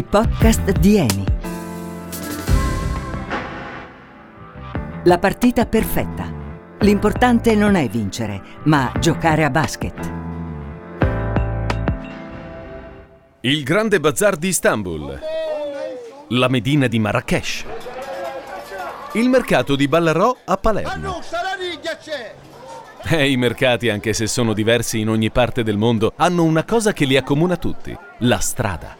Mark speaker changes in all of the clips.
Speaker 1: i podcast di Eni. La partita perfetta. L'importante non è vincere, ma giocare a basket.
Speaker 2: Il grande bazar di Istanbul. La Medina di Marrakesh. Il mercato di Ballarò a Palermo. E i mercati, anche se sono diversi in ogni parte del mondo, hanno una cosa che li accomuna tutti, la strada.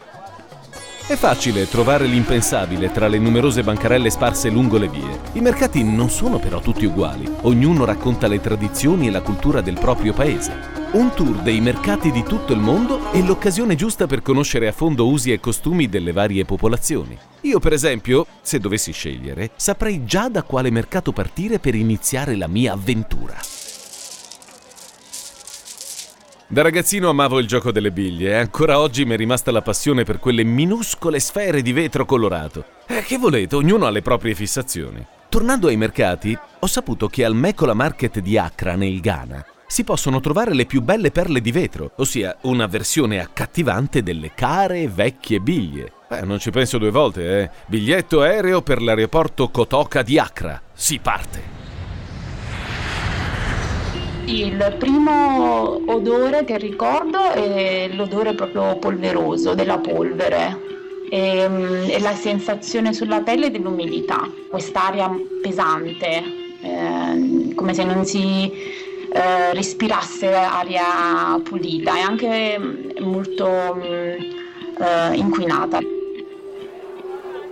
Speaker 2: È facile trovare l'impensabile tra le numerose bancarelle sparse lungo le vie. I mercati non sono però tutti uguali, ognuno racconta le tradizioni e la cultura del proprio paese. Un tour dei mercati di tutto il mondo è l'occasione giusta per conoscere a fondo usi e costumi delle varie popolazioni. Io, per esempio, se dovessi scegliere, saprei già da quale mercato partire per iniziare la mia avventura. Da ragazzino amavo il gioco delle biglie e ancora oggi mi è rimasta la passione per quelle minuscole sfere di vetro colorato. E che volete, ognuno ha le proprie fissazioni. Tornando ai mercati, ho saputo che al Mekola Market di Accra, nel Ghana, si possono trovare le più belle perle di vetro, ossia una versione accattivante delle care vecchie biglie. Beh, non ci penso due volte, eh. Biglietto aereo per l'aeroporto Kotoka di Accra. Si parte!
Speaker 3: Il primo odore che ricordo è l'odore proprio polveroso della polvere e, mm, e la sensazione sulla pelle dell'umidità, quest'aria pesante, eh, come se non si eh, respirasse aria pulita e anche mm, molto mm, eh, inquinata.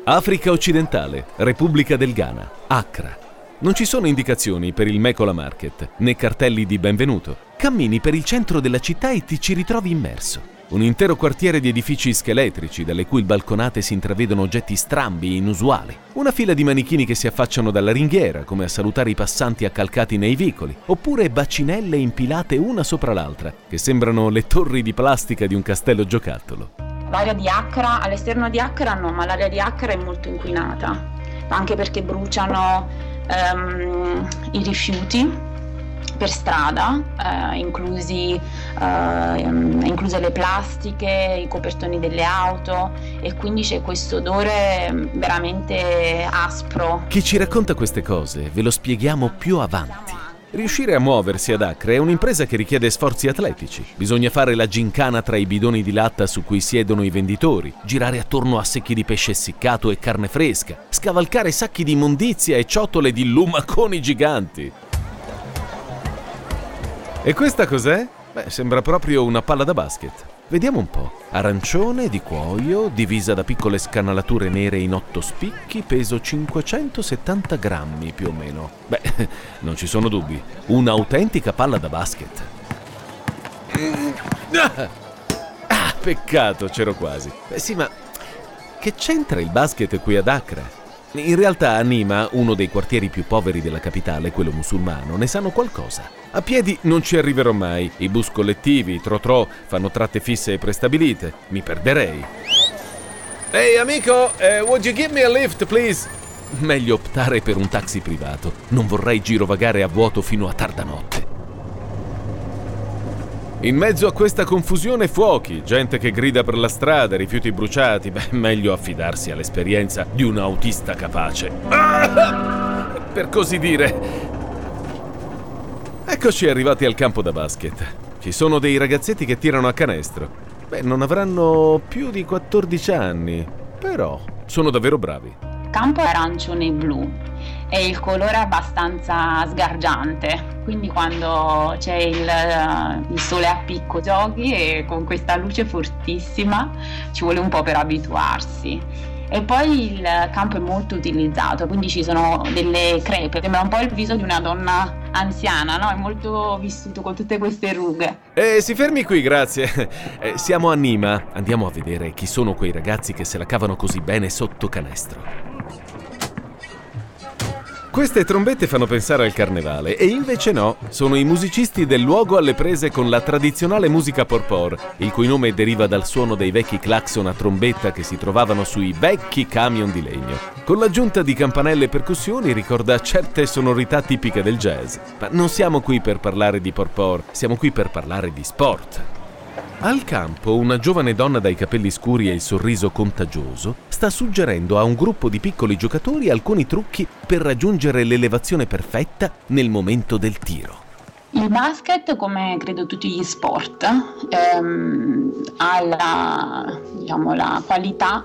Speaker 2: Africa occidentale, Repubblica del Ghana, Accra. Non ci sono indicazioni per il Mekola Market, né cartelli di benvenuto. Cammini per il centro della città e ti ci ritrovi immerso. Un intero quartiere di edifici scheletrici, dalle cui balconate si intravedono oggetti strambi e inusuali. Una fila di manichini che si affacciano dalla ringhiera, come a salutare i passanti accalcati nei vicoli, oppure bacinelle impilate una sopra l'altra, che sembrano le torri di plastica di un castello giocattolo.
Speaker 3: L'area di Accra, all'esterno di Accra no, ma l'area di Accra è molto inquinata, anche perché bruciano ehm, i rifiuti per strada, eh, inclusi, eh, incluse le plastiche, i copertoni delle auto e quindi c'è questo odore veramente aspro.
Speaker 2: Chi ci racconta queste cose ve lo spieghiamo più avanti. Riuscire a muoversi ad Acre è un'impresa che richiede sforzi atletici. Bisogna fare la gincana tra i bidoni di latta su cui siedono i venditori, girare attorno a secchi di pesce essiccato e carne fresca, scavalcare sacchi di immondizia e ciotole di lumaconi giganti. E questa cos'è? Beh, sembra proprio una palla da basket. Vediamo un po'. Arancione di cuoio, divisa da piccole scanalature nere in otto spicchi, peso 570 grammi più o meno. Beh, non ci sono dubbi. Un'autentica palla da basket. Ah, peccato, c'ero quasi. Beh sì, ma che c'entra il basket qui ad Accra? In realtà a Nima, uno dei quartieri più poveri della capitale, quello musulmano, ne sanno qualcosa. A piedi non ci arriverò mai, i bus collettivi, i trotro, fanno tratte fisse e prestabilite, mi perderei. Ehi amico, uh, would you give me a lift please? Meglio optare per un taxi privato, non vorrei girovagare a vuoto fino a tarda notte. In mezzo a questa confusione fuochi, gente che grida per la strada, rifiuti bruciati, beh, meglio affidarsi all'esperienza di un autista capace. Ah! Per così dire. Eccoci arrivati al campo da basket. Ci sono dei ragazzetti che tirano a canestro. Beh, non avranno più di 14 anni, però sono davvero bravi.
Speaker 3: Campo arancione e blu e il colore è abbastanza sgargiante, quindi quando c'è il, il, sole a picco giochi e con questa luce fortissima ci vuole un po' per abituarsi. E poi il campo è molto utilizzato, quindi ci sono delle crepe, sembra un po' il viso di una donna anziana, no? È molto vissuto con tutte queste rughe.
Speaker 2: Eh, si fermi qui, grazie. Eh, siamo a Nima, andiamo a vedere chi sono quei ragazzi che se la cavano così bene sotto canestro. Queste trombette fanno pensare al carnevale e invece no, sono i musicisti del luogo alle prese con la tradizionale musica porpor, il cui nome deriva dal suono dei vecchi clacson a trombetta che si trovavano sui vecchi camion di legno. Con l'aggiunta di campanelle e percussioni ricorda certe sonorità tipiche del jazz. Ma non siamo qui per parlare di porpor, siamo qui per parlare di sport. Al campo, una giovane donna dai capelli scuri e il sorriso contagioso sta suggerendo a un gruppo di piccoli giocatori alcuni trucchi per raggiungere l'elevazione perfetta nel momento del tiro.
Speaker 3: Il basket, come credo tutti gli sport, ehm, ha la, diciamo, la, qualità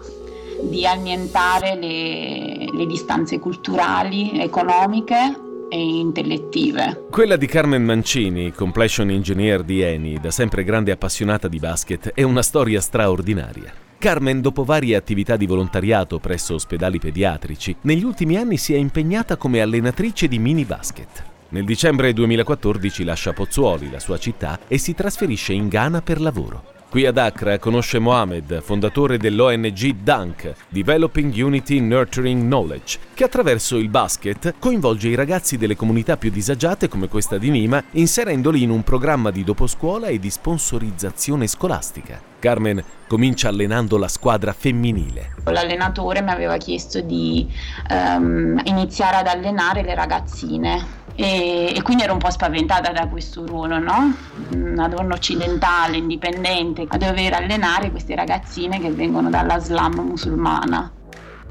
Speaker 3: di annientare le, le distanze culturali, economiche e intellettive.
Speaker 2: Quella di Carmen Mancini, completion engineer di Eni, da sempre grande appassionata di basket, è una storia straordinaria. Carmen, dopo varie attività di volontariato presso ospedali pediatrici, negli ultimi anni si è impegnata come allenatrice di mini basket. Nel dicembre 2014 lascia Pozzuoli, la sua città, e si trasferisce in Ghana per lavoro. Qui ad Accra conosce Mohamed, fondatore dell'ONG DUNK, Developing Unity Nurturing Knowledge, che attraverso il basket coinvolge i ragazzi delle comunità più disagiate come questa di Nima, inserendoli in un programma di doposcuola e di sponsorizzazione scolastica. Carmen comincia allenando la squadra femminile.
Speaker 3: L'allenatore mi aveva chiesto di um, iniziare ad allenare le ragazzine e, e, quindi ero un po' spaventata da questo ruolo, no? Una donna occidentale, indipendente, a dover allenare queste ragazzine che vengono dalla slam musulmana.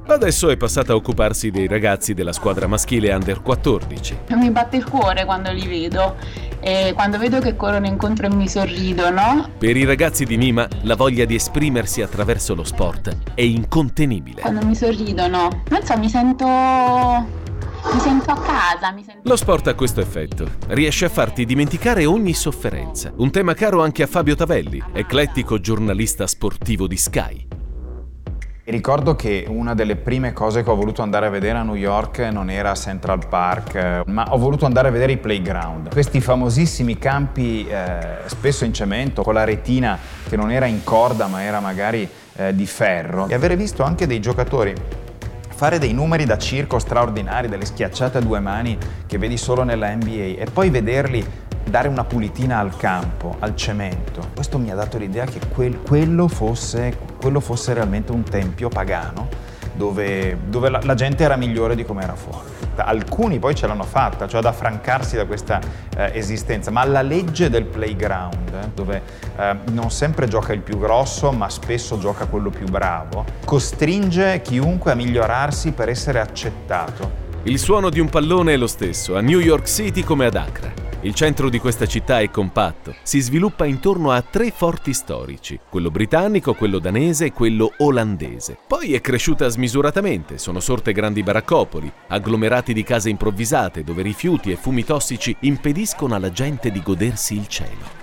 Speaker 2: Adesso è passata a occuparsi dei ragazzi della squadra maschile under 14.
Speaker 3: Mi batte il cuore quando li vedo e quando vedo che corrono incontro e mi sorridono.
Speaker 2: Per i ragazzi di Nima la voglia di esprimersi attraverso lo sport è incontenibile.
Speaker 3: Quando mi sorridono, non so, mi sento mi sento a casa. Mi sento...
Speaker 2: Lo sport ha questo effetto. Riesce a farti dimenticare ogni sofferenza. Un tema caro anche a Fabio Tavelli, eclettico giornalista sportivo di Sky.
Speaker 4: Ricordo che una delle prime cose che ho voluto andare a vedere a New York non era Central Park, ma ho voluto andare a vedere i playground. Questi famosissimi campi eh, spesso in cemento, con la retina che non era in corda ma era magari eh, di ferro. E avere visto anche dei giocatori fare dei numeri da circo straordinari, delle schiacciate a due mani che vedi solo nella NBA e poi vederli dare una pulitina al campo, al cemento. Questo mi ha dato l'idea che quel, quello, fosse, quello, fosse, realmente un tempio pagano dove, dove la, la gente era migliore di come era fuori alcuni poi ce l'hanno fatta, cioè ad affrancarsi da questa eh, esistenza, ma la legge del playground, eh, dove eh, non sempre gioca il più grosso, ma spesso gioca quello più bravo, costringe chiunque a migliorarsi per essere accettato.
Speaker 2: Il suono di un pallone è lo stesso, a New York City come ad Accra. Il centro di questa città è compatto, si sviluppa intorno a tre forti storici, quello britannico, quello danese e quello olandese. Poi è cresciuta smisuratamente, sono sorte grandi baraccopoli, agglomerati di case improvvisate dove rifiuti e fumi tossici impediscono alla gente di godersi il cielo.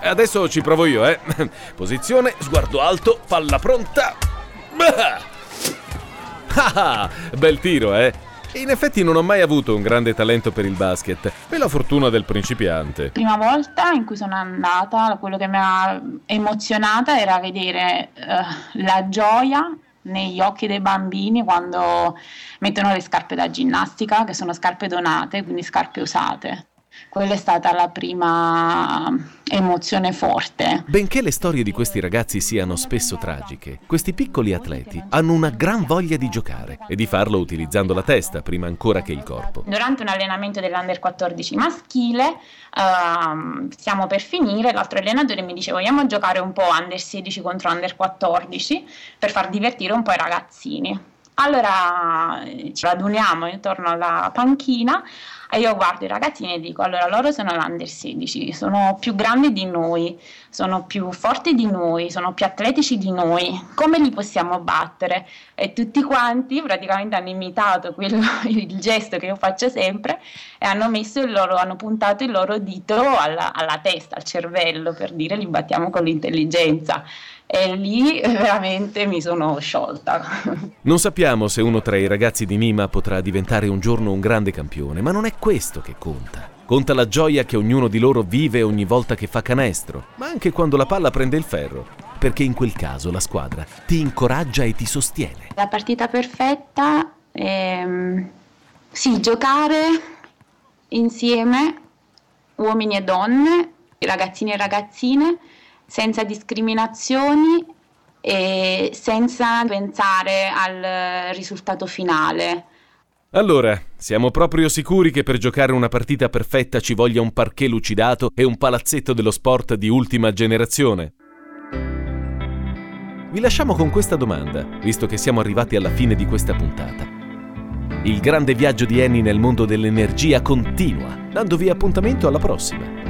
Speaker 2: Adesso ci provo io, eh. Posizione, sguardo alto, palla pronta. Ah, bel tiro, eh. In effetti non ho mai avuto un grande talento per il basket, è la fortuna del principiante.
Speaker 3: Prima volta in cui sono andata, quello che mi ha emozionata era vedere uh, la gioia negli occhi dei bambini quando mettono le scarpe da ginnastica, che sono scarpe donate, quindi scarpe usate. Quella è stata la prima emozione forte.
Speaker 2: Benché le storie di questi ragazzi siano spesso tragiche, questi piccoli atleti hanno una gran voglia di giocare e di farlo utilizzando la testa prima ancora che il corpo.
Speaker 3: Durante un allenamento dell'Under 14 maschile, uh, stiamo per finire, l'altro allenatore mi dice vogliamo giocare un po' Under 16 contro Under 14 per far divertire un po' i ragazzini. Allora ci raduniamo intorno alla panchina e io guardo i ragazzini e dico, allora loro sono l'under 16, sono più grandi di noi, sono più forti di noi, sono più atletici di noi, come li possiamo battere? E tutti quanti praticamente hanno imitato quello, il gesto che io faccio sempre e hanno loro, hanno puntato il loro dito alla, alla testa, al cervello, per dire li battiamo con l'intelligenza e lì veramente mi sono sciolta.
Speaker 2: Non sappiamo se uno tra i ragazzi di Nima potrà diventare un giorno un grande campione, ma non è questo che conta. Conta la gioia che ognuno di loro vive ogni volta che fa canestro, ma anche quando la palla prende il ferro, perché in quel caso la squadra ti incoraggia e ti sostiene.
Speaker 3: La partita perfetta è ehm, sì, giocare insieme, uomini e donne, ragazzini e ragazzine, senza discriminazioni e senza pensare al risultato finale.
Speaker 2: Allora, siamo proprio sicuri che per giocare una partita perfetta ci voglia un parquet lucidato e un palazzetto dello sport di ultima generazione? Vi lasciamo con questa domanda, visto che siamo arrivati alla fine di questa puntata. Il grande viaggio di Annie nel mondo dell'energia continua, dandovi appuntamento alla prossima.